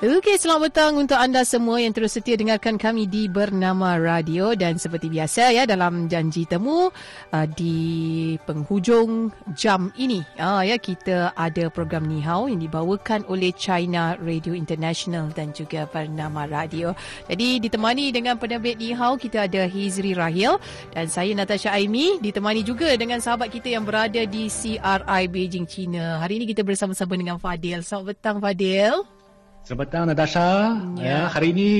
Okey, selamat petang untuk anda semua yang terus setia dengarkan kami di Bernama Radio dan seperti biasa ya dalam janji temu uh, di penghujung jam ini uh, ya kita ada program Ni Hao yang dibawakan oleh China Radio International dan juga Bernama Radio. Jadi ditemani dengan penerbit Ni Hao kita ada Hizri Rahil dan saya Natasha Aimi ditemani juga dengan sahabat kita yang berada di CRI Beijing China. Hari ini kita bersama-sama dengan Fadil. Selamat petang Fadil. Selamat petang Natasha. Ya. ya, hari ini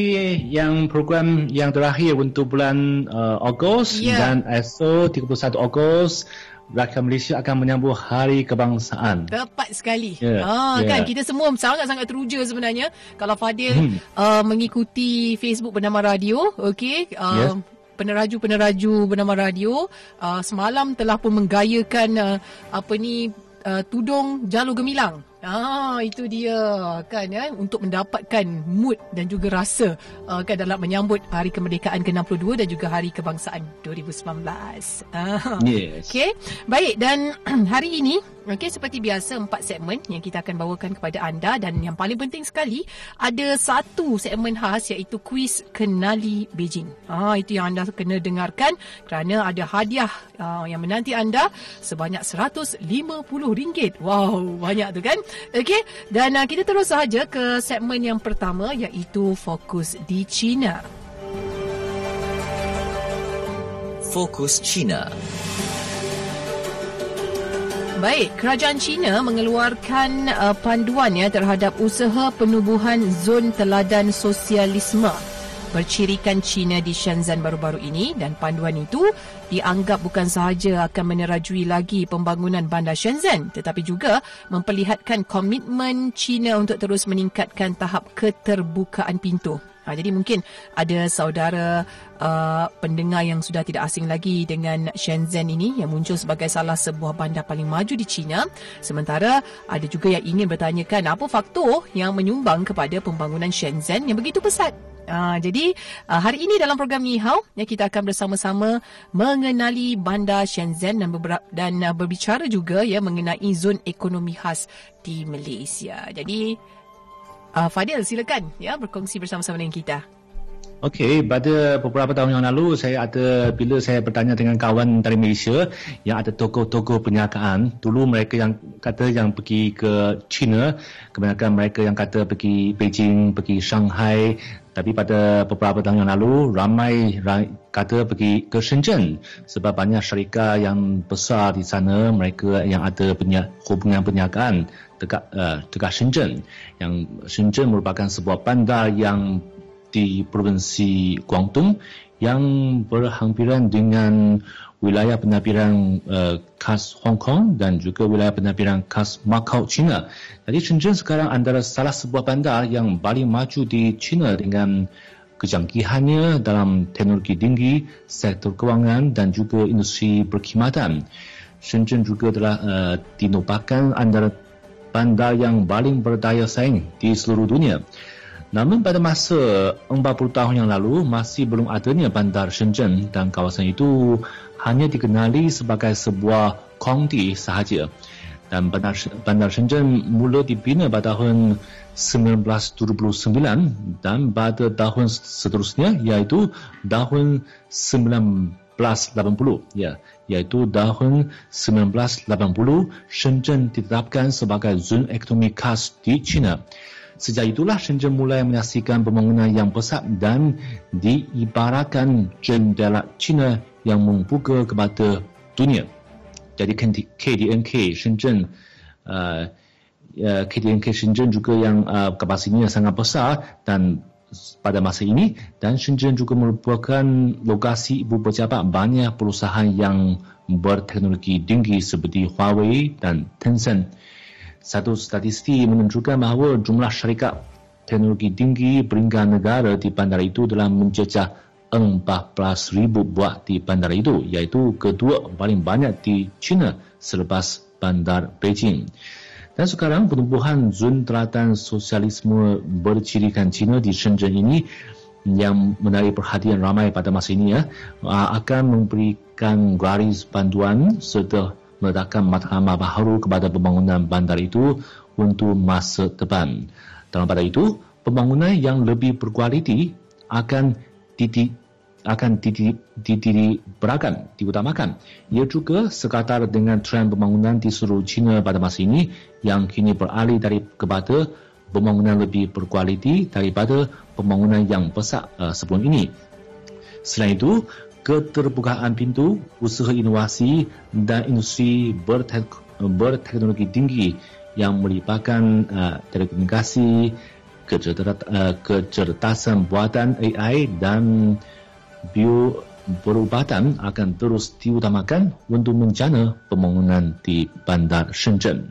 yang program yang terakhir untuk bulan uh, Ogos ya. dan esok 31 Ogos rakyat Malaysia akan menyambut Hari Kebangsaan. Tepat sekali. Yeah. Ah, yeah. kan kita semua sangat-sangat teruja sebenarnya kalau Fadil hmm. uh, mengikuti Facebook bernama Radio, okey. Uh, yes. Peneraju-peneraju bernama Radio uh, semalam telah pun menggayakan uh, apa ni uh, tudung jalur gemilang. Ah itu dia kan ya untuk mendapatkan mood dan juga rasa uh, kan dalam menyambut hari kemerdekaan ke-62 dan juga hari kebangsaan 2019. Ah. Yes. Okey. Baik dan hari ini okey seperti biasa empat segmen yang kita akan bawakan kepada anda dan yang paling penting sekali ada satu segmen khas iaitu kuis kenali Beijing. Ah itu yang anda kena dengarkan kerana ada hadiah uh, yang menanti anda sebanyak RM150. Wow, banyak tu kan? Okey, dan uh, kita terus saja ke segmen yang pertama iaitu fokus di China. Fokus China. Baik, kerajaan China mengeluarkan uh, panduan ya terhadap usaha penubuhan zon teladan sosialisme bercirikan China di Shenzhen baru-baru ini dan panduan itu dianggap bukan sahaja akan menerajui lagi pembangunan bandar Shenzhen tetapi juga memperlihatkan komitmen China untuk terus meningkatkan tahap keterbukaan pintu. Ha, jadi mungkin ada saudara uh, pendengar yang sudah tidak asing lagi dengan Shenzhen ini yang muncul sebagai salah sebuah bandar paling maju di China. Sementara ada juga yang ingin bertanyakan apa faktor yang menyumbang kepada pembangunan Shenzhen yang begitu pesat. Uh, jadi uh, hari ini dalam program Ni Hao ya, kita akan bersama-sama mengenali bandar Shenzhen dan, beber- dan uh, berbicara juga ya mengenai zon ekonomi khas di Malaysia. Jadi uh, Fadil silakan ya berkongsi bersama-sama dengan kita. Okey, pada beberapa tahun yang lalu saya ada bila saya bertanya dengan kawan dari Malaysia yang ada toko-toko perniagaan, dulu mereka yang kata yang pergi ke China, kebanyakan mereka yang kata pergi Beijing, pergi Shanghai, tapi pada beberapa tahun yang lalu ramai kata pergi ke Shenzhen sebab banyak syarikat yang besar di sana mereka yang ada hubungan perniagaan dekat uh, dekat Shenzhen yang Shenzhen merupakan sebuah bandar yang di provinsi Guangdong yang berhampiran dengan wilayah penampilan uh, khas Hong Kong dan juga wilayah penampilan khas Macau, China. Jadi Shenzhen sekarang antara salah sebuah bandar yang paling maju di China dengan kejangkihannya dalam teknologi tinggi, sektor kewangan dan juga industri berkhidmatan. Shenzhen juga telah uh, dinobatkan antara bandar yang paling berdaya saing di seluruh dunia. Namun pada masa 40 tahun yang lalu masih belum adanya bandar Shenzhen dan kawasan itu hanya dikenali sebagai sebuah konti sahaja. Dan bandar, bandar Shenzhen mula dibina pada tahun 1979 dan pada tahun seterusnya iaitu tahun 1980 ya iaitu tahun 1980 Shenzhen ditetapkan sebagai zon ekonomi khas di China. Sejak itulah Shenzhen mulai menyaksikan pembangunan yang besar dan diibaratkan jendela China yang membuka kepada dunia. Jadi KDNK Shenzhen uh, KDNK Shenzhen juga yang uh, kapasitinya sangat besar dan pada masa ini dan Shenzhen juga merupakan lokasi ibu pejabat banyak perusahaan yang berteknologi tinggi seperti Huawei dan Tencent. Satu statistik menunjukkan bahawa jumlah syarikat teknologi tinggi peringkat negara di bandar itu telah menjejak 14,000 buah di bandar itu iaitu kedua paling banyak di China selepas bandar Beijing. Dan sekarang penumbuhan zon telatan sosialisme bercirikan China di Shenzhen ini yang menarik perhatian ramai pada masa ini ya, akan memberikan garis panduan serta meletakkan matlamat baharu kepada pembangunan bandar itu untuk masa depan. Dalam pada itu, pembangunan yang lebih berkualiti akan titik akan titik berakan diutamakan. Ia juga sekadar dengan trend pembangunan di seluruh China pada masa ini yang kini beralih dari kepada pembangunan lebih berkualiti daripada pembangunan yang besar uh, sebelum ini. Selain itu, keterbukaan pintu, usaha inovasi dan industri bertek- berteknologi tinggi yang melibatkan uh, telekomunikasi, uh, kecerdasan buatan AI dan bio berubatan akan terus diutamakan untuk menjana pembangunan di Bandar Shenzhen.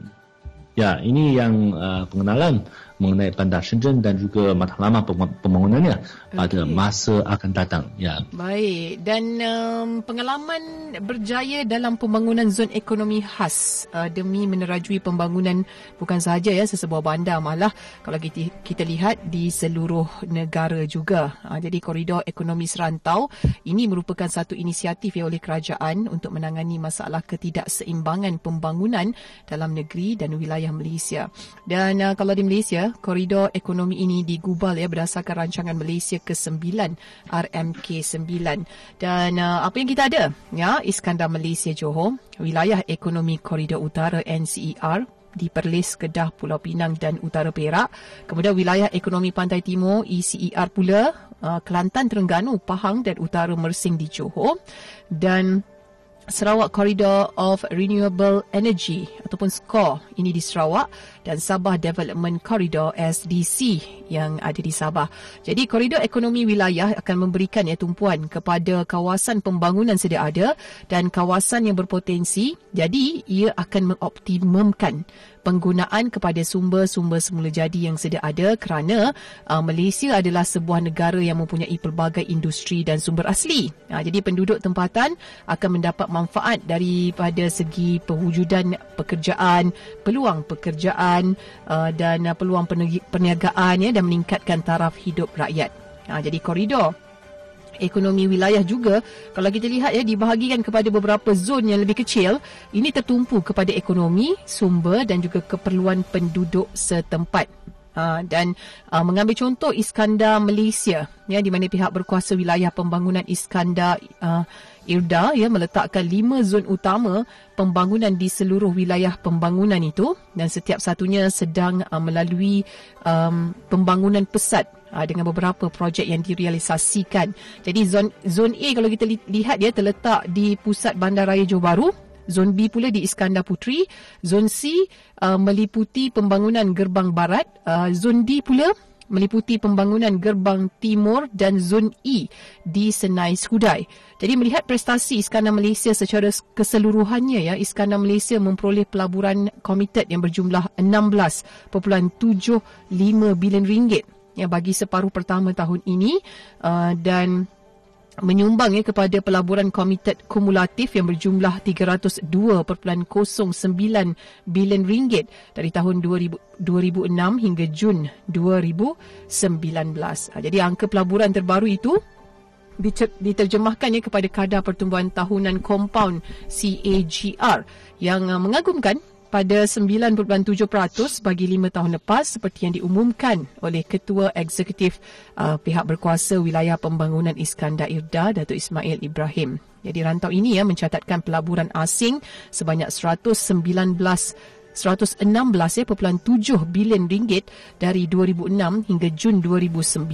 Ya, ini yang uh, pengenalan mengenai bandar Shenzhen dan juga matlamat pembangunannya pada masa akan datang. Ya. Baik. Dan um, pengalaman berjaya dalam pembangunan zon ekonomi khas uh, demi menerajui pembangunan bukan sahaja ya sesebuah bandar malah kalau kita, kita lihat di seluruh negara juga. Uh, jadi koridor ekonomi serantau ini merupakan satu inisiatif ya oleh kerajaan untuk menangani masalah ketidakseimbangan pembangunan dalam negeri dan wilayah Malaysia. Dan uh, kalau di Malaysia koridor ekonomi ini digubal ya berdasarkan rancangan Malaysia ke-9 RMK9 dan uh, apa yang kita ada? Ya Iskandar Malaysia Johor wilayah ekonomi koridor utara NCER di Perlis, Kedah, Pulau Pinang dan Utara Perak. Kemudian wilayah ekonomi pantai timur ECER pula uh, Kelantan, Terengganu, Pahang dan Utara Mersing di Johor. Dan Sarawak Corridor of Renewable Energy ataupun SCORE ini di Sarawak dan Sabah Development Corridor SDC yang ada di Sabah. Jadi koridor ekonomi wilayah akan memberikan ya tumpuan kepada kawasan pembangunan sedia ada dan kawasan yang berpotensi. Jadi ia akan mengoptimumkan penggunaan kepada sumber-sumber semula jadi yang sedia ada kerana uh, Malaysia adalah sebuah negara yang mempunyai pelbagai industri dan sumber asli. Uh, jadi penduduk tempatan akan mendapat manfaat daripada segi pewujudan pekerjaan, peluang pekerjaan uh, dan uh, peluang perniagaan ya dan meningkatkan taraf hidup rakyat. Uh, jadi koridor ekonomi wilayah juga kalau kita lihat ya dibahagikan kepada beberapa zon yang lebih kecil ini tertumpu kepada ekonomi sumber dan juga keperluan penduduk setempat uh, dan uh, mengambil contoh Iskandar Malaysia ya di mana pihak berkuasa wilayah pembangunan Iskandar uh, IRDA ya meletakkan lima zon utama pembangunan di seluruh wilayah pembangunan itu dan setiap satunya sedang uh, melalui um, pembangunan pesat uh, dengan beberapa projek yang direalisasikan. Jadi zon zon A kalau kita li- lihat dia terletak di pusat bandaraya Johor Bahru Zon B pula di Iskandar Puteri. Zon C uh, meliputi pembangunan gerbang barat. Uh, zon D pula meliputi pembangunan gerbang timur dan zon E di Senai Skudai. Jadi melihat prestasi Iskandar Malaysia secara keseluruhannya ya, Iskandar Malaysia memperoleh pelaburan komited yang berjumlah 16.75 bilion ringgit ya bagi separuh pertama tahun ini uh, dan menyumbang ya kepada pelaburan komited kumulatif yang berjumlah 302.09 bilion ringgit dari tahun 2000, 2006 hingga Jun 2019. Ah, jadi angka pelaburan terbaru itu diterjemahkan ya kepada kadar pertumbuhan tahunan kompaun CAGR yang ah, mengagumkan pada 9.7% bagi lima tahun lepas seperti yang diumumkan oleh Ketua Eksekutif uh, pihak berkuasa wilayah pembangunan Iskandar Irda, Datuk Ismail Ibrahim. Jadi rantau ini ya mencatatkan pelaburan asing sebanyak 119 116.7 bilion ringgit dari 2006 hingga Jun 2019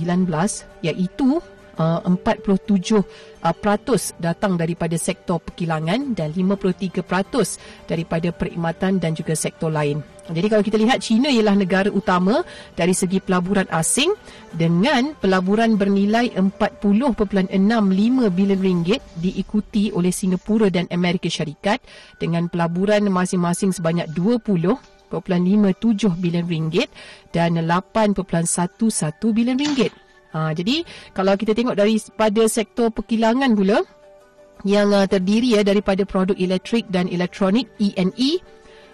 iaitu uh, 47% uh, datang daripada sektor perkilangan dan 53% daripada perkhidmatan dan juga sektor lain. Jadi kalau kita lihat China ialah negara utama dari segi pelaburan asing dengan pelaburan bernilai 40.65 bilion ringgit diikuti oleh Singapura dan Amerika Syarikat dengan pelaburan masing-masing sebanyak 20.57 bilion ringgit dan 8.11 bilion ringgit. Ha, jadi kalau kita tengok dari pada sektor perkilangan pula yang uh, terdiri ya daripada produk elektrik dan elektronik E&E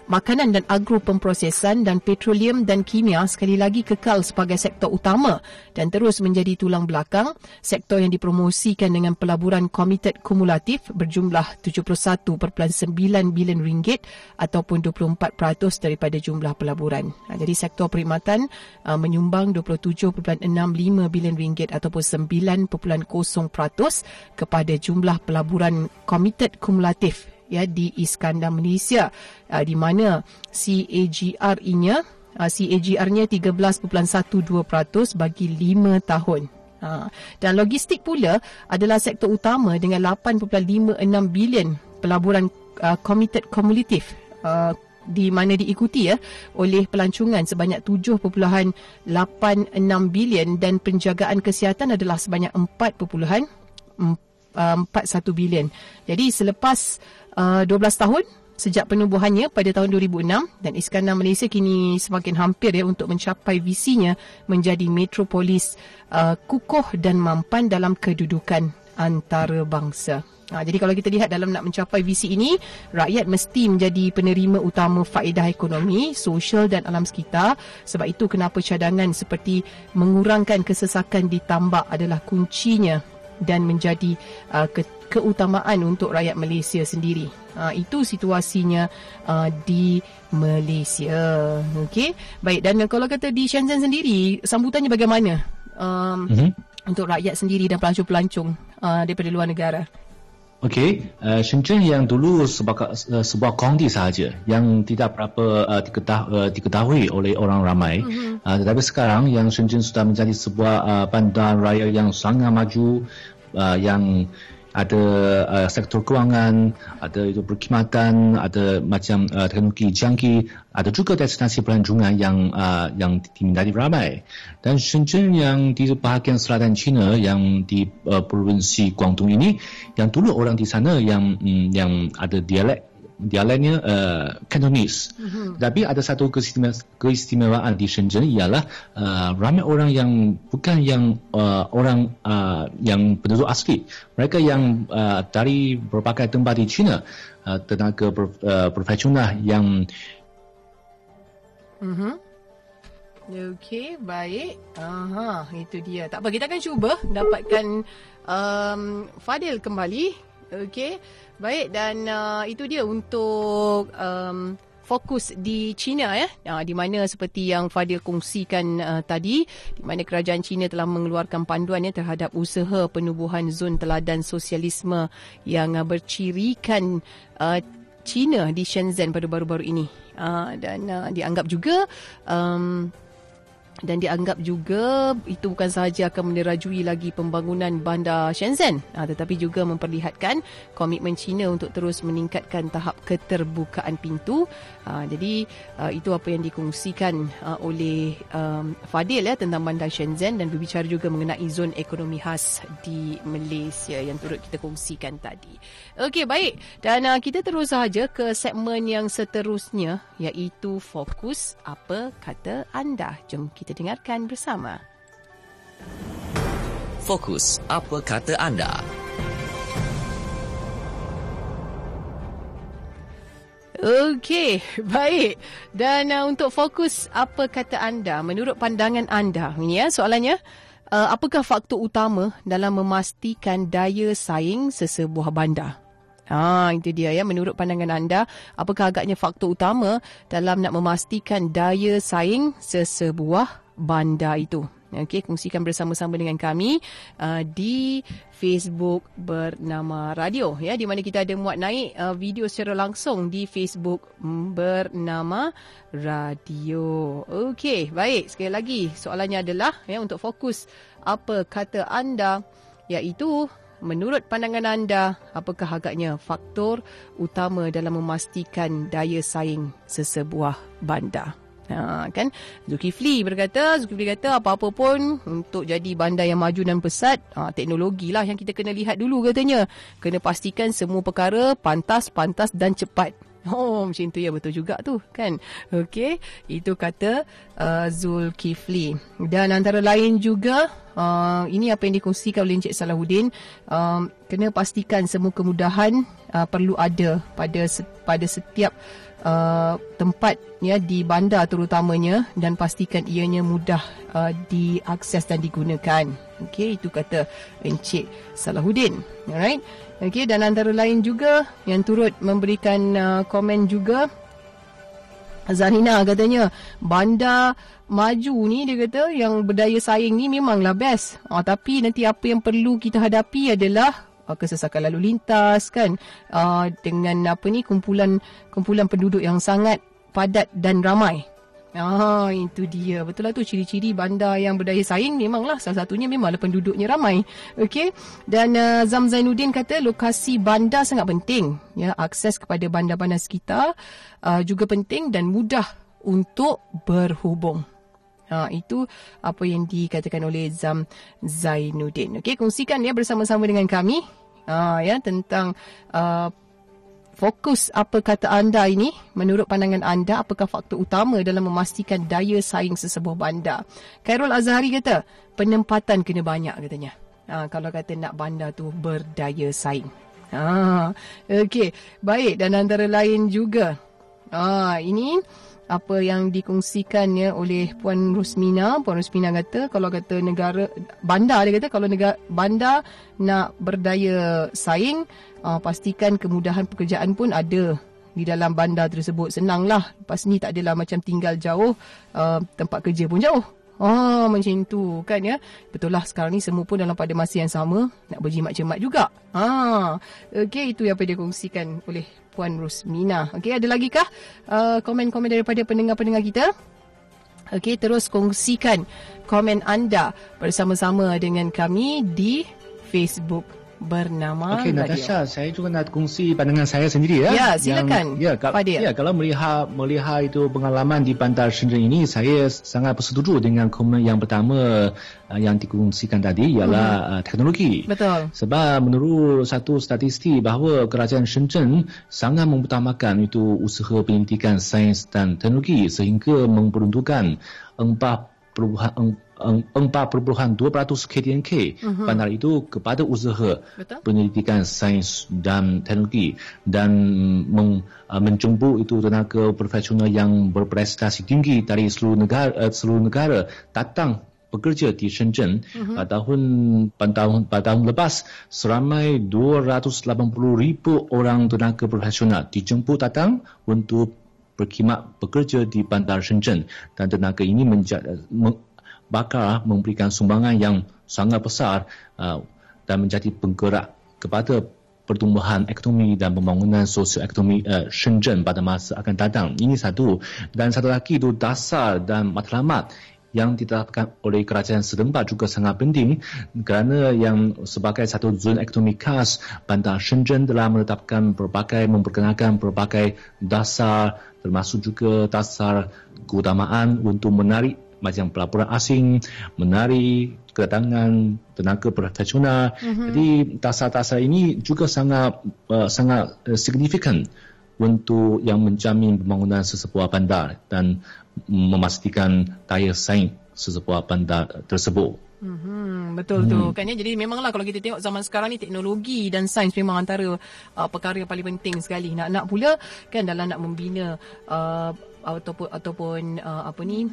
makanan dan agro pemprosesan dan petroleum dan kimia sekali lagi kekal sebagai sektor utama dan terus menjadi tulang belakang sektor yang dipromosikan dengan pelaburan komited kumulatif berjumlah 71.9 bilion ringgit ataupun 24% daripada jumlah pelaburan. Ha, jadi sektor perkhidmatan uh, menyumbang 27.65 bilion ringgit ataupun 9.0% kepada jumlah pelaburan komited kumulatif ya di Iskandar Malaysia uh, di mana CAGR-nya uh, CAGR-nya 13.12% bagi 5 tahun. Uh, dan logistik pula adalah sektor utama dengan 8.56 bilion pelaburan uh, committed kumulatif uh, di mana diikuti ya oleh pelancongan sebanyak 7.86 bilion dan penjagaan kesihatan adalah sebanyak 4.41 bilion. Jadi selepas uh, 12 tahun sejak penubuhannya pada tahun 2006 dan Iskandar Malaysia kini semakin hampir ya untuk mencapai visinya menjadi metropolis uh, kukuh dan mampan dalam kedudukan antarabangsa. Ha, jadi kalau kita lihat dalam nak mencapai visi ini, rakyat mesti menjadi penerima utama faedah ekonomi, sosial dan alam sekitar. Sebab itu kenapa cadangan seperti mengurangkan kesesakan di tambak adalah kuncinya dan menjadi uh, keutamaan untuk rakyat Malaysia sendiri. Uh, itu situasinya uh, di Malaysia. Okey. Baik dan kalau kata di Shenzhen sendiri, sambutannya bagaimana? Um, mm-hmm. Untuk rakyat sendiri dan pelancong-pelancong uh, daripada luar negara. Okey, uh, Shenzhen yang dulu sebagai uh, sebuah kondi sahaja yang tidak berapa uh, diketah, uh, diketahui oleh orang ramai. Mm-hmm. Uh, tetapi sekarang yang Shenzhen sudah menjadi sebuah uh, bandar raya yang sangat maju uh, yang ada uh, sektor kewangan, ada itu perkhidmatan, ada macam uh, teknologi canggih, ada juga destinasi pelancongan yang uh, yang diminati ramai. Dan Shenzhen yang di bahagian selatan China yang di uh, provinsi Guangdong ini, yang dulu orang di sana yang um, yang ada dialek dialeknya uh, Cantonese. Mm-hmm. Tapi ada satu keistimewaan, keistimewaan di Shenzhen ialah uh, ramai orang yang bukan yang uh, orang uh, yang penduduk asli. Mereka yang uh, dari berbagai tempat di China, uh, tenaga uh, profesional yang Mm-hmm. Okey, baik. Aha, itu dia. Tak apa, kita akan cuba dapatkan um, Fadil kembali. Okey. Baik dan uh, itu dia untuk um, fokus di China ya. Uh, di mana seperti yang Fadil kongsikan uh, tadi, di mana kerajaan China telah mengeluarkan panduan ya terhadap usaha penubuhan zon teladan sosialisme yang uh, bercirikan uh, China di Shenzhen pada baru-baru ini. Uh, dan uh, dianggap juga um, dan dianggap juga itu bukan sahaja akan menerajui lagi pembangunan bandar Shenzhen. Uh, tetapi juga memperlihatkan komitmen China untuk terus meningkatkan tahap keterbukaan pintu uh, jadi uh, itu apa yang dikongsikan uh, oleh um, Fadil ya tentang bandar Shenzhen dan berbicara juga mengenai zon ekonomi khas di Malaysia yang turut kita kongsikan tadi Okey baik dan uh, kita terus sahaja ke segmen yang seterusnya iaitu fokus apa kata anda jom kita dengarkan bersama. Fokus, apa kata anda? Okey, baik. Dan uh, untuk fokus apa kata anda menurut pandangan anda? Ya soalannya. Uh, apakah faktor utama dalam memastikan daya saing sesebuah bandar? Ha, itu dia ya. Menurut pandangan anda, apakah agaknya faktor utama dalam nak memastikan daya saing sesebuah bandar itu. Okey, kongsikan bersama-sama dengan kami uh, di Facebook bernama Radio ya di mana kita ada muat naik uh, video secara langsung di Facebook bernama Radio. Okey, baik. Sekali lagi soalannya adalah ya untuk fokus apa kata anda iaitu menurut pandangan anda apakah agaknya faktor utama dalam memastikan daya saing sesebuah bandar? Ha, kan? Zulkifli berkata Zulkifli kata apa-apa pun untuk jadi bandar yang maju dan pesat ha, teknologi lah yang kita kena lihat dulu katanya. Kena pastikan semua perkara pantas pantas dan cepat. Oh macam tu ya betul juga tu kan? Okey itu kata uh, Zulkifli. Dan antara lain juga uh, ini apa yang dikongsikan oleh Encik Salahuddin um, kena pastikan semua kemudahan uh, perlu ada pada pada setiap uh, tempat ya di bandar terutamanya dan pastikan ianya mudah uh, diakses dan digunakan. Okey, itu kata Encik Salahuddin. Alright. Okey, dan antara lain juga yang turut memberikan uh, komen juga Zarina katanya bandar maju ni dia kata yang berdaya saing ni memanglah best. Uh, tapi nanti apa yang perlu kita hadapi adalah uh, kesesakan lalu lintas kan uh, dengan apa ni kumpulan kumpulan penduduk yang sangat padat dan ramai. Ah, itu dia. Betul lah tu ciri-ciri bandar yang berdaya saing memanglah salah satunya memanglah penduduknya ramai. Okey. Dan uh, Zam Zainuddin kata lokasi bandar sangat penting. Ya, akses kepada bandar-bandar sekitar uh, juga penting dan mudah untuk berhubung. Ha, itu apa yang dikatakan oleh Zam Zainuddin. Okey, kongsikan ya bersama-sama dengan kami. Ha, ya tentang uh, fokus apa kata anda ini menurut pandangan anda apakah faktor utama dalam memastikan daya saing sesebuah bandar Khairul Azhari kata penempatan kena banyak katanya ha, kalau kata nak bandar tu berdaya saing ha, okey baik dan antara lain juga ha, ini apa yang dikongsikan ya oleh Puan Rusmina. Puan Rusmina kata kalau kata negara bandar dia kata kalau negara bandar nak berdaya saing uh, pastikan kemudahan pekerjaan pun ada di dalam bandar tersebut. Senanglah. Lepas ni tak adalah macam tinggal jauh uh, tempat kerja pun jauh. Ah macam tu kan ya. Betul lah sekarang ni semua pun dalam pada masa yang sama nak berjimat cemat juga. Ah okey itu yang apa dia kongsikan oleh Puan Rosmina. Okey, ada lagi kah uh, komen-komen daripada pendengar-pendengar kita? Okey, terus kongsikan komen anda bersama-sama dengan kami di Facebook bernama Okey Natasha, saya juga nak kongsi pandangan saya sendiri ya. Ya, silakan. Yang, ya, ka- ya, kalau melihat melihat itu pengalaman di Bandar Shenzhen ini, saya sangat bersetuju dengan komen yang pertama uh, yang dikongsikan tadi ialah hmm. uh, teknologi. Betul. Sebab menurut satu statistik bahawa kerajaan Shenzhen sangat mengutamakan itu usaha pendidikan sains dan teknologi sehingga memperuntukkan 4.2% KDNK uh-huh. bandar itu kepada usaha Betul? penyelidikan sains dan teknologi dan meng, uh, itu tenaga profesional yang berprestasi tinggi dari seluruh negara uh, seluruh negara datang bekerja di Shenzhen uh-huh. pada tahun pada tahun pada tahun lepas seramai 280,000 orang tenaga profesional dijemput datang untuk berkhidmat bekerja di bandar Shenzhen dan tenaga ini menjadi bakal memberikan sumbangan yang sangat besar uh, dan menjadi penggerak kepada pertumbuhan ekonomi dan pembangunan sosio-ekonomi uh, Shenzhen pada masa akan datang. Ini satu. Dan satu lagi itu dasar dan matlamat yang ditetapkan oleh kerajaan setempat juga sangat penting kerana yang sebagai satu zon ekonomi khas bandar Shenzhen telah menetapkan berbagai memperkenalkan berbagai dasar termasuk juga dasar keutamaan untuk menarik macam pelaburan asing, menari, kedatangan tenaga profesional. Mm-hmm. Jadi tasar-tasar ini juga sangat uh, sangat uh, signifikan untuk yang menjamin pembangunan sesebuah bandar dan memastikan daya saing sesebuah bandar tersebut. Hmm, betul hmm. tu kan ya. Jadi memanglah kalau kita tengok zaman sekarang ni teknologi dan sains memang antara uh, perkara yang paling penting sekali. Nak nak pula kan dalam nak membina uh, ataupun ataupun uh, apa ni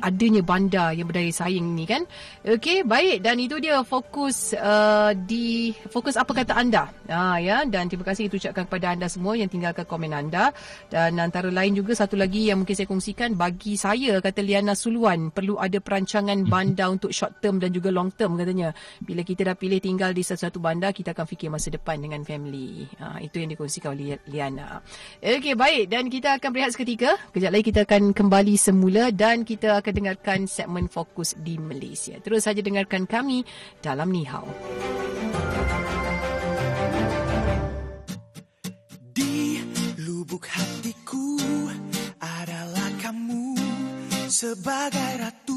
adanya bandar yang berdaya saing ni kan. Okey, baik dan itu dia fokus uh, di fokus apa kata anda. Ha ya dan terima kasih itu ucapkan kepada anda semua yang tinggalkan komen anda dan antara lain juga satu lagi yang mungkin saya kongsikan bagi saya kata Liana Suluan perlu ada perancangan bandar untuk short term dan juga long term katanya. Bila kita dah pilih tinggal di satu-satu bandar kita akan fikir masa depan dengan family. Ha itu yang dikongsikan oleh Liana. Okey, baik dan kita akan berehat seketika. Kejap Sekejap lagi kita akan kembali semula dan kita akan dengarkan segmen fokus di Malaysia. Terus saja dengarkan kami dalam Nihau. Di lubuk hatiku adalah kamu sebagai ratu.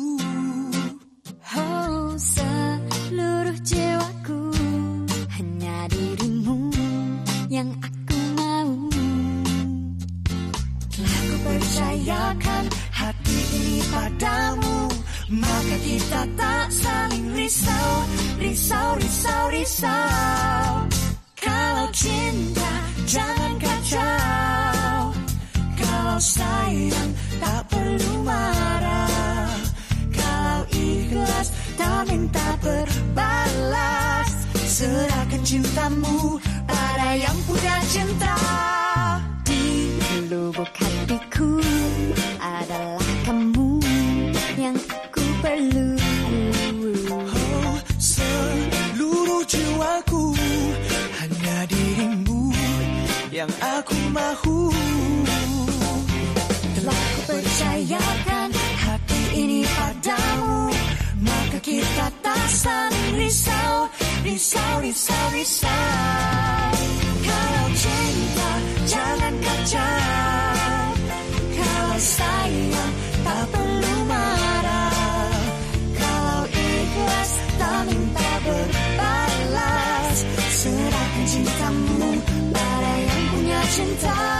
现在。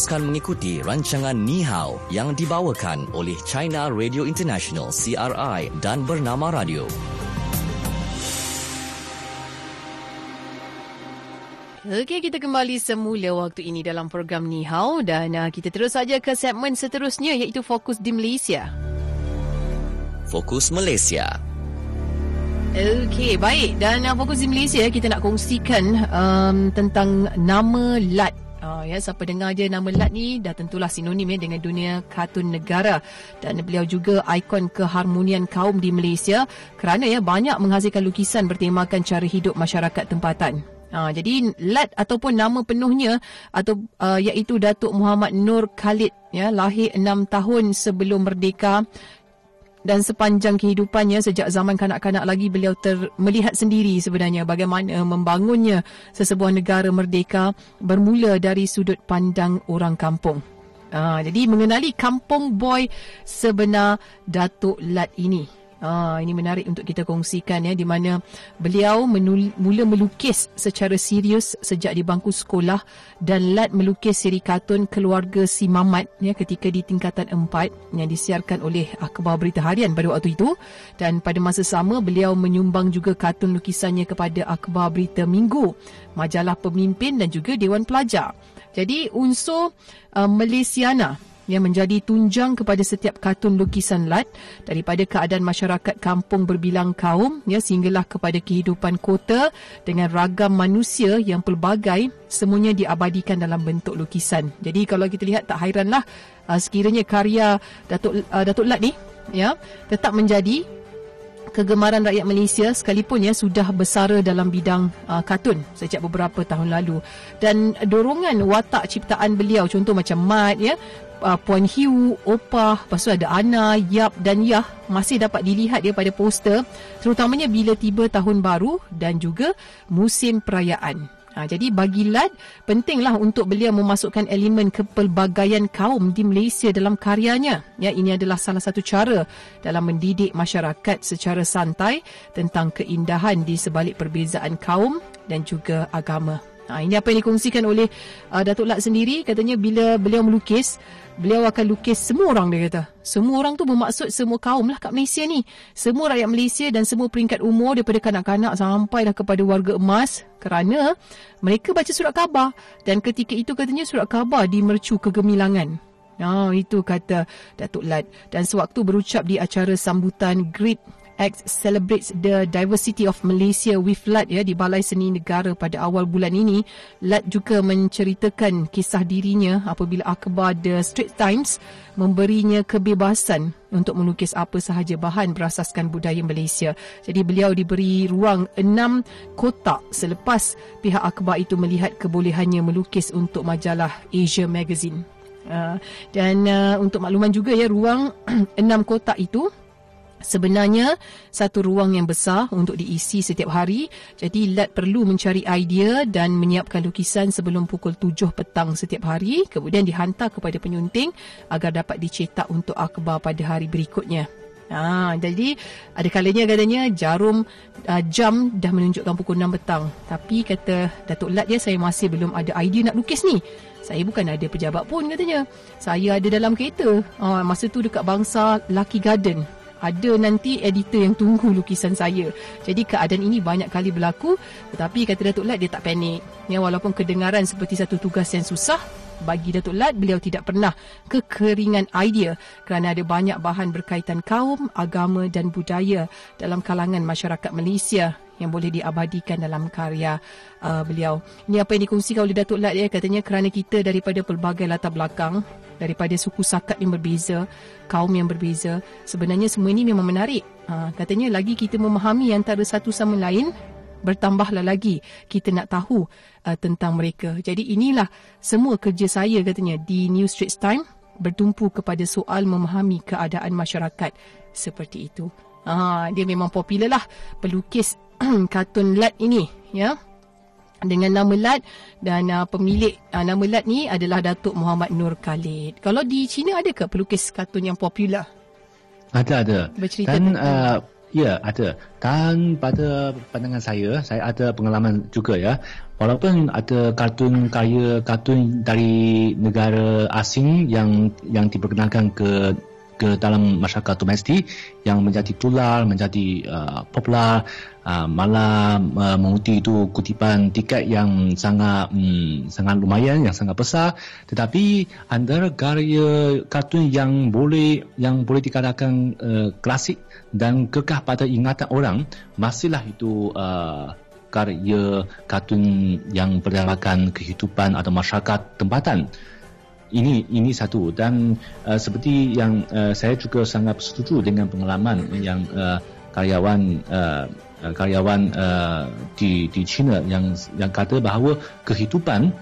Teruskan mengikuti rancangan Ni Hao yang dibawakan oleh China Radio International CRI dan Bernama Radio. Okey, kita kembali semula waktu ini dalam program Ni Hao dan uh, kita terus saja ke segmen seterusnya iaitu Fokus di Malaysia. Fokus Malaysia. Okey, baik. Dan uh, Fokus di Malaysia kita nak kongsikan um, tentang nama Lat. Uh, ya, siapa dengar je nama Lat ni dah tentulah sinonim ya dengan dunia kartun negara dan beliau juga ikon keharmonian kaum di Malaysia kerana ya banyak menghasilkan lukisan bertemakan cara hidup masyarakat tempatan. Ha, jadi Lat ataupun nama penuhnya atau uh, iaitu Datuk Muhammad Nur Khalid ya lahir 6 tahun sebelum merdeka dan sepanjang kehidupannya sejak zaman kanak-kanak lagi beliau ter, melihat sendiri sebenarnya bagaimana membangunnya sesebuah negara merdeka bermula dari sudut pandang orang kampung. Ha, jadi mengenali kampung boy sebenar Datuk Lat ini. Ah, ini menarik untuk kita kongsikan ya di mana beliau menul, mula melukis secara serius sejak di bangku sekolah dan Lat melukis siri kartun keluarga si Mamat ya ketika di tingkatan 4 yang disiarkan oleh akhbar berita harian pada waktu itu. Dan pada masa sama beliau menyumbang juga kartun lukisannya kepada akhbar berita minggu majalah pemimpin dan juga dewan pelajar. Jadi unsur uh, Malaysiana yang menjadi tunjang kepada setiap kartun lukisan Lat daripada keadaan masyarakat kampung berbilang kaum ya sehinggalah kepada kehidupan kota dengan ragam manusia yang pelbagai semuanya diabadikan dalam bentuk lukisan. Jadi kalau kita lihat tak hairanlah uh, sekiranya karya Datuk uh, Datuk Lat ni ya tetap menjadi kegemaran rakyat Malaysia sekalipun ya sudah bersara dalam bidang uh, kartun sejak beberapa tahun lalu dan dorongan watak ciptaan beliau contoh macam Mat ya uh, Puan Hiu, Opah, lepas tu ada Ana, Yap dan Yah masih dapat dilihat dia pada poster terutamanya bila tiba tahun baru dan juga musim perayaan. Ha, jadi bagi Lat, pentinglah untuk beliau memasukkan elemen kepelbagaian kaum di Malaysia dalam karyanya. Ya, ini adalah salah satu cara dalam mendidik masyarakat secara santai tentang keindahan di sebalik perbezaan kaum dan juga agama. Ha, ini apa yang dikongsikan oleh uh, Datuk Lat sendiri. Katanya bila beliau melukis, beliau akan lukis semua orang dia kata. Semua orang tu bermaksud semua kaum lah kat Malaysia ni. Semua rakyat Malaysia dan semua peringkat umur daripada kanak-kanak sampailah kepada warga emas kerana mereka baca surat khabar. Dan ketika itu katanya surat khabar dimercu kegemilangan. Oh, itu kata Datuk Lat. Dan sewaktu berucap di acara sambutan Great X celebrates the diversity of Malaysia with Lat ya di Balai Seni Negara pada awal bulan ini. Lat juga menceritakan kisah dirinya apabila akhbar The Straits Times memberinya kebebasan untuk melukis apa sahaja bahan berasaskan budaya Malaysia. Jadi beliau diberi ruang enam kotak selepas pihak akhbar itu melihat kebolehannya melukis untuk majalah Asia Magazine. Uh, dan uh, untuk makluman juga ya ruang enam kotak itu Sebenarnya satu ruang yang besar untuk diisi setiap hari. Jadi Lat perlu mencari idea dan menyiapkan lukisan sebelum pukul 7 petang setiap hari. Kemudian dihantar kepada penyunting agar dapat dicetak untuk akhbar pada hari berikutnya. Ha, jadi ada kalanya katanya jarum uh, jam dah menunjukkan pukul 6 petang. Tapi kata Datuk Lat dia saya masih belum ada idea nak lukis ni. Saya bukan ada pejabat pun katanya. Saya ada dalam kereta. Ha, masa tu dekat bangsa Lucky Garden ada nanti editor yang tunggu lukisan saya. Jadi keadaan ini banyak kali berlaku tetapi kata Datuk Lat dia tak panik. Ya walaupun kedengaran seperti satu tugas yang susah bagi Datuk Lat beliau tidak pernah kekeringan idea kerana ada banyak bahan berkaitan kaum, agama dan budaya dalam kalangan masyarakat Malaysia yang boleh diabadikan dalam karya uh, beliau. Ini apa yang dikongsikan oleh Datuk Lat ya katanya kerana kita daripada pelbagai latar belakang daripada suku sakat yang berbeza, kaum yang berbeza. Sebenarnya semua ini memang menarik. Ha, katanya lagi kita memahami antara satu sama lain, bertambahlah lagi kita nak tahu uh, tentang mereka. Jadi inilah semua kerja saya katanya di New Straits Time bertumpu kepada soal memahami keadaan masyarakat seperti itu. Ha, dia memang popular lah pelukis kartun lat ini. Ya dengan nama Lat dan uh, pemilik uh, nama Lat ni adalah Datuk Muhammad Nur Khalid. Kalau di China ada ke pelukis kartun yang popular? Ada ada. Bercerita Dan tentang- uh, ya ada. Dan pada pandangan saya, saya ada pengalaman juga ya. Walaupun ada kartun kaya kartun dari negara asing yang yang diperkenalkan ke ke dalam masyarakat domestik yang menjadi tular, menjadi uh, popular, uh, malah uh, menguti itu kutipan tiket yang sangat um, sangat lumayan, yang sangat besar. Tetapi antara karya kartun yang boleh yang boleh dikatakan uh, klasik dan kekal pada ingatan orang masihlah itu uh, karya kartun yang berdasarkan kehidupan atau masyarakat tempatan ini ini satu dan uh, seperti yang uh, saya juga sangat setuju dengan pengalaman yang uh, karyawan uh, uh, karyawan uh, di di China yang yang kata bahawa kehidupan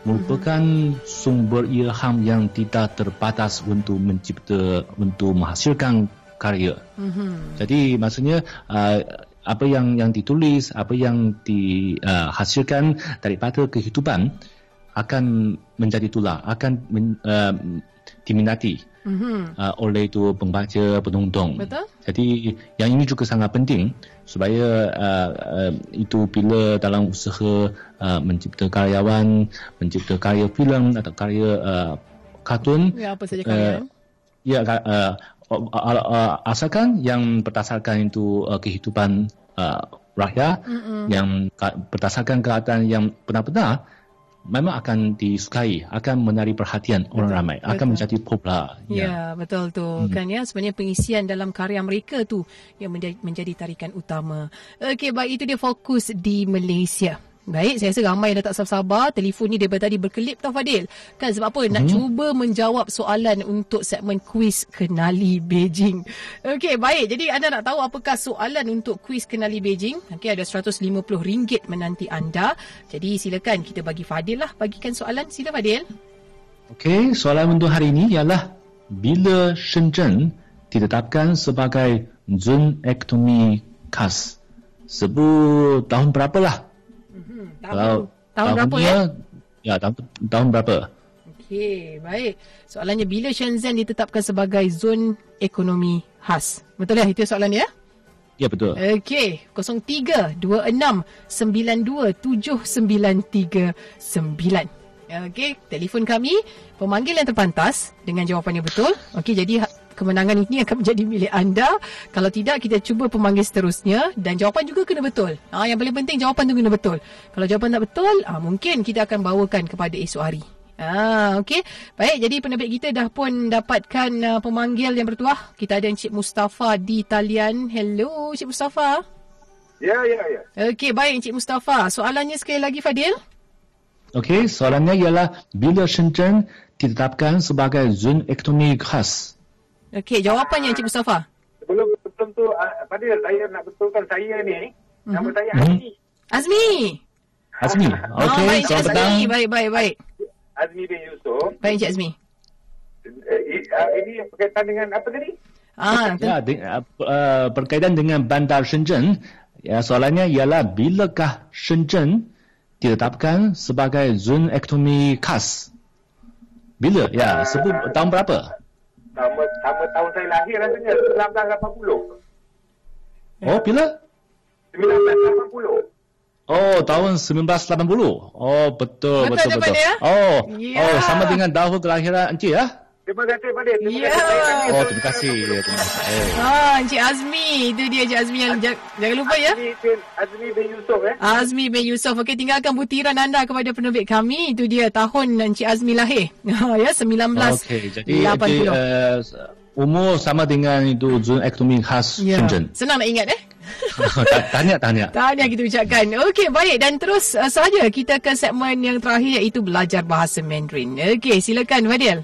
merupakan sumber ilham yang tidak terbatas untuk mencipta untuk menghasilkan karya. Mm-hmm. Jadi maksudnya uh, apa yang yang ditulis, apa yang dihasilkan daripada kehidupan akan menjadi tular, akan men, uh, diminati Mm-hmm. uh, oleh itu pembaca, penonton. Betul. Jadi yang ini juga sangat penting supaya uh, uh, itu bila dalam usaha uh, mencipta karyawan, mencipta karya filem atau karya uh, kartun Ya apa saja uh, kalian? ya uh, uh, uh, uh, asalkan yang berdasarkan itu uh, kehidupan uh, rakyat Mm-mm. yang ka- berdasarkan keadaan yang benar-benar memang akan disukai, akan menarik perhatian orang ramai, akan betul. menjadi popular. Ya, betul tu. Hmm. Kan ya sebenarnya pengisian dalam karya mereka tu yang menjadi, menjadi tarikan utama. Okey, baik itu dia fokus di Malaysia. Baik, saya rasa ramai dah tak sabar-sabar. Telefon ni daripada tadi berkelip tau Fadil. Kan sebab apa? Nak cuba menjawab soalan untuk segmen kuis Kenali Beijing. Okey, baik. Jadi anda nak tahu apakah soalan untuk kuis Kenali Beijing? Okey, ada RM150 menanti anda. Jadi silakan kita bagi Fadil lah. Bagikan soalan. Sila Fadil. Okey, soalan untuk hari ini ialah bila Shenzhen ditetapkan sebagai zon ekonomi khas? Sebut tahun berapalah? Tahun, tahun berapa ya? tahunnya- Ya, tahun, tahun berapa? Okey, baik. Soalannya bila Shenzhen ditetapkan sebagai zon ekonomi khas? Betul ya? Itu soalan ya? Ya betul. Okey, 03-26-92-7939. Okey, telefon kami, pemanggil yang terpantas dengan jawapan yang betul. Okey, jadi ha- kemenangan ini akan menjadi milik anda. Kalau tidak, kita cuba pemanggil seterusnya dan jawapan juga kena betul. Ah, yang paling penting jawapan tu kena betul. Kalau jawapan tak betul, ah, mungkin kita akan bawakan kepada esok hari. Ah, okey. Baik, jadi penerbit kita dah pun dapatkan uh, pemanggil yang bertuah. Kita ada Encik Mustafa di talian. Hello, Encik Mustafa. Ya, ya, ya. Okey, baik Encik Mustafa. Soalannya sekali lagi Fadil. Okey, soalannya ialah bila Shenzhen ditetapkan sebagai zon ekonomi khas? Okey, jawapannya Encik Mustafa. Sebelum sebelum tu, uh, Fadil, saya nak betulkan saya ni. Nama saya. Azmi. Azmi. Azmi. ah, Okey, baik Encik selamat petang. Baik, baik, baik. Azmi bin Yusof. Baik Encik Azmi. Uh, uh, ini berkaitan dengan apa tadi? Ah, Ya, de, uh, uh, berkaitan dengan bandar Shenzhen, ya, soalannya ialah bilakah Shenzhen ditetapkan sebagai zon ekonomi khas? Bila? Ya, sebut tahun berapa? Sama, sama tahun saya lahir rasanya, 1980. Oh, bila? 1980. Oh, tahun 1980. Oh, betul, Betul, betul, betul, betul. ya? Oh, Ya. oh, sama dengan tahun kelahiran Encik ya? Terima kasih, Fadil. Terima Ya. kasih. Saya lahir Oh, terima kasih. Ya, terima kasih. ah, Encik Azmi. Itu dia Encik Azmi yang ja- jangan lupa ya. Azmi bin, Azmi bin Yusof, eh. Azmi bin Yusof. Okey, tinggalkan butiran anda kepada penerbit kami. Itu dia tahun Encik Azmi lahir. ya, 1980. Okey, jadi Encik uh, umur sama dengan itu zon ekonomi khas Ya. Shenzhen. Senang nak ingat eh? tanya, tanya. Tahniah kita ucapkan. Okey, baik. Dan terus uh, saja kita ke segmen yang terakhir iaitu belajar bahasa Mandarin. Okey, silakan Fadil.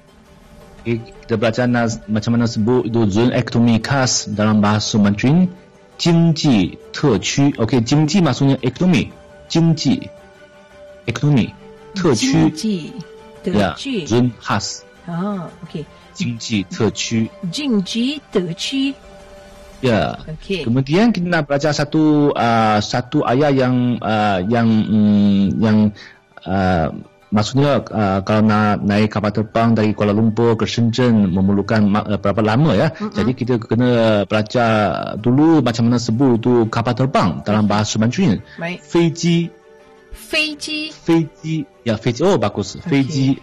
Okay, kita belajar nas, macam mana sebut itu zon ekonomi khas dalam bahasa Mandarin. Jingji Tequ. Okey, jingji maksudnya ekonomi. Jingji. Ekonomi. Tequ. Jingji. Ya, Tequ. zon khas. Ah, okey. Jingji Tequ. Jingji Tequ. Ya. Okey. Kemudian kita nak belajar satu uh, satu ayat yang uh, yang um, yang uh, maksudnya uh, kalau nak naik kapal terbang dari Kuala Lumpur ke Shenzhen memerlukan ma- uh, berapa lama ya. Mm-hmm. Jadi kita kena belajar dulu macam mana sebut itu kapal terbang dalam bahasa Mandarin. Baik. 飞机 Feiji. 飞机 ya 飞机 oh bagus 飞机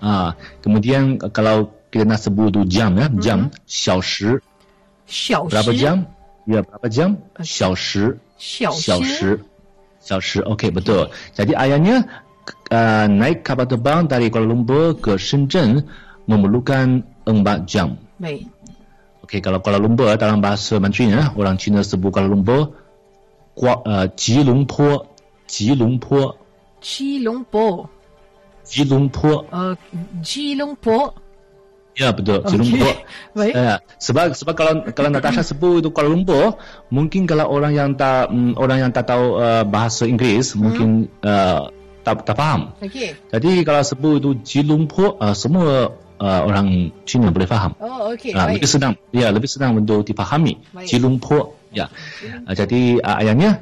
ah kemudian uh, kalau kita nak sebut itu jam ya jam 小时 Xiao berapa shi. jam? Ya, berapa jam? 小时， Xiao 小 shi. 时，小时。Okey, betul. Jadi ayatnya uh, naik kapal terbang dari Kuala Lumpur ke Shenzhen memerlukan 4 jam. Baik. Okey, kalau Kuala Lumpur dalam bahasa Mandarin ya, orang Cina sebut Kuala Lumpur Kuala uh, Jilongpo, Jilongpo, Qilongpo. Jilongpo. Uh, Jilongpo. Ya betul, Okey. Jilongpo. Baik. Ya, sebab sebab kalau kalau Natasha sebut itu Kuala Lumpur, mungkin kalau orang yang tak mm, orang yang tak tahu uh, bahasa Inggeris mungkin uh, tak tak faham. Okey. Jadi kalau sebut itu Jilongpo, uh, semua uh, orang Cina boleh faham. Oh, okey. Ah, baik. lebih senang, ya lebih senang untuk dipahami. Baik. Jilongpo, ya. Ah, jadi ah, ayatnya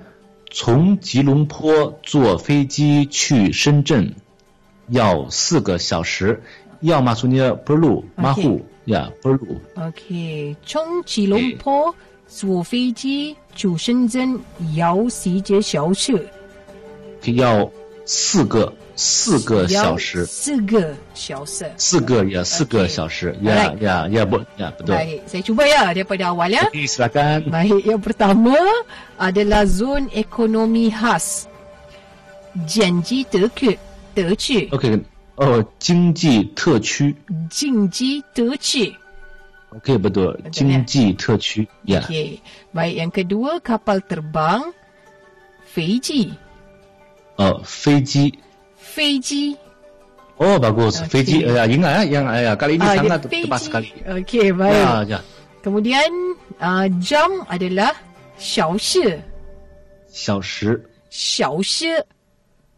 从吉隆坡坐飞机去深圳要四个小时，要 maksudnya perlu, mahu, ya perlu. Okey. 从吉隆坡坐飞机去深圳要四节小时。要 四个四个小时，四个小时。四个ya 四个 Okey. 小时，ya Alright. ya ya bu- ya betul. Baik, saya cuba ya daripada awal ya. Okey, silakan. Baik, yang pertama adalah zon ekonomi khas. Janji Deku, Dequ, Okey, oh 经济特区 Jingji Dequ. Okey betul. Betul, ya? 经济特区ya. Okey. Baik, yang kedua kapal terbang Feiji. Oh, 飞机 Feiji. Oh bagus. Okey. Fiji ya ingat ya yang ya, kali ini Ah, sangat dia tepat Feiji. sekali. Okey, baik. Ya ya. Kemudian uh, jam adalah 小时.小时。小时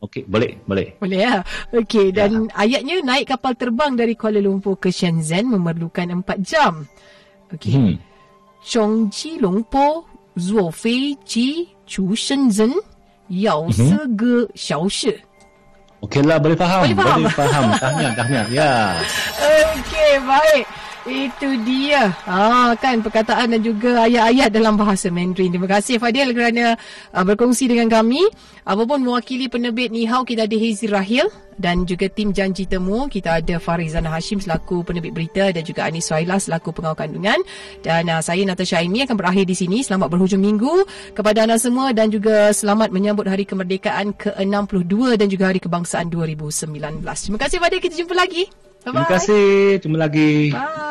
Okey, boleh, boleh. Boleh ya? Okey, dan ayatnya naik kapal terbang dari Kuala Lumpur ke Shenzhen memerlukan 4 jam. Okey. Hmm. 从吉隆坡坐飞 Yau sege xiao shi. Okeylah, boleh faham. Boleh faham. Boleh faham. tahniah, tahniah. Ya. Yeah. Okey, baik. Itu dia. Ah kan perkataan dan juga ayat-ayat dalam bahasa Mandarin. Terima kasih Fadil kerana uh, berkongsi dengan kami. Apapun mewakili penerbit Nihau kita ada Hazy Rahil dan juga tim Janji Temu. Kita ada Farizana Hashim selaku penerbit berita dan juga Anis Suhaila selaku pengawal kandungan. Dan uh, saya Natasha Aimi akan berakhir di sini. Selamat berhujung minggu kepada anda semua dan juga selamat menyambut Hari Kemerdekaan ke-62 dan juga Hari Kebangsaan 2019. Terima kasih Fadil. Kita jumpa lagi. Bye-bye. Terima kasih. Jumpa lagi. Bye.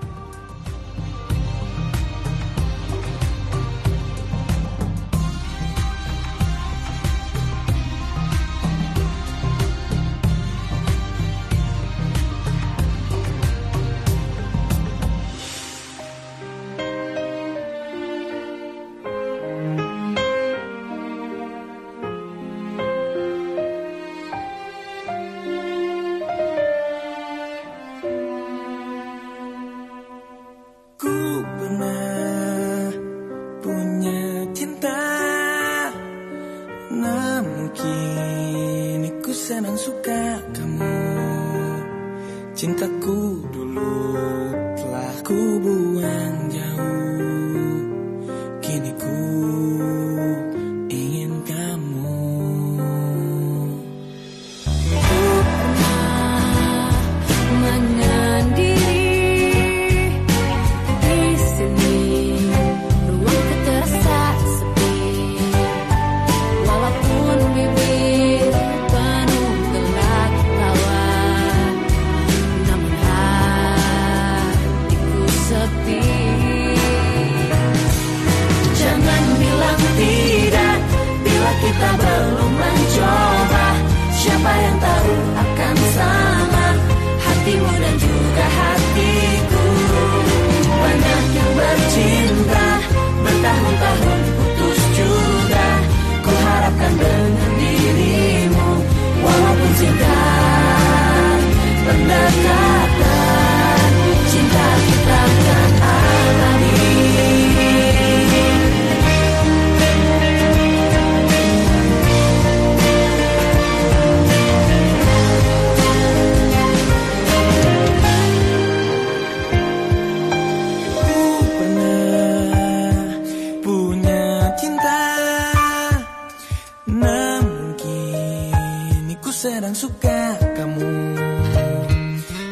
yang suka kamu.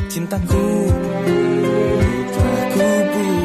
Cintaku telah kubur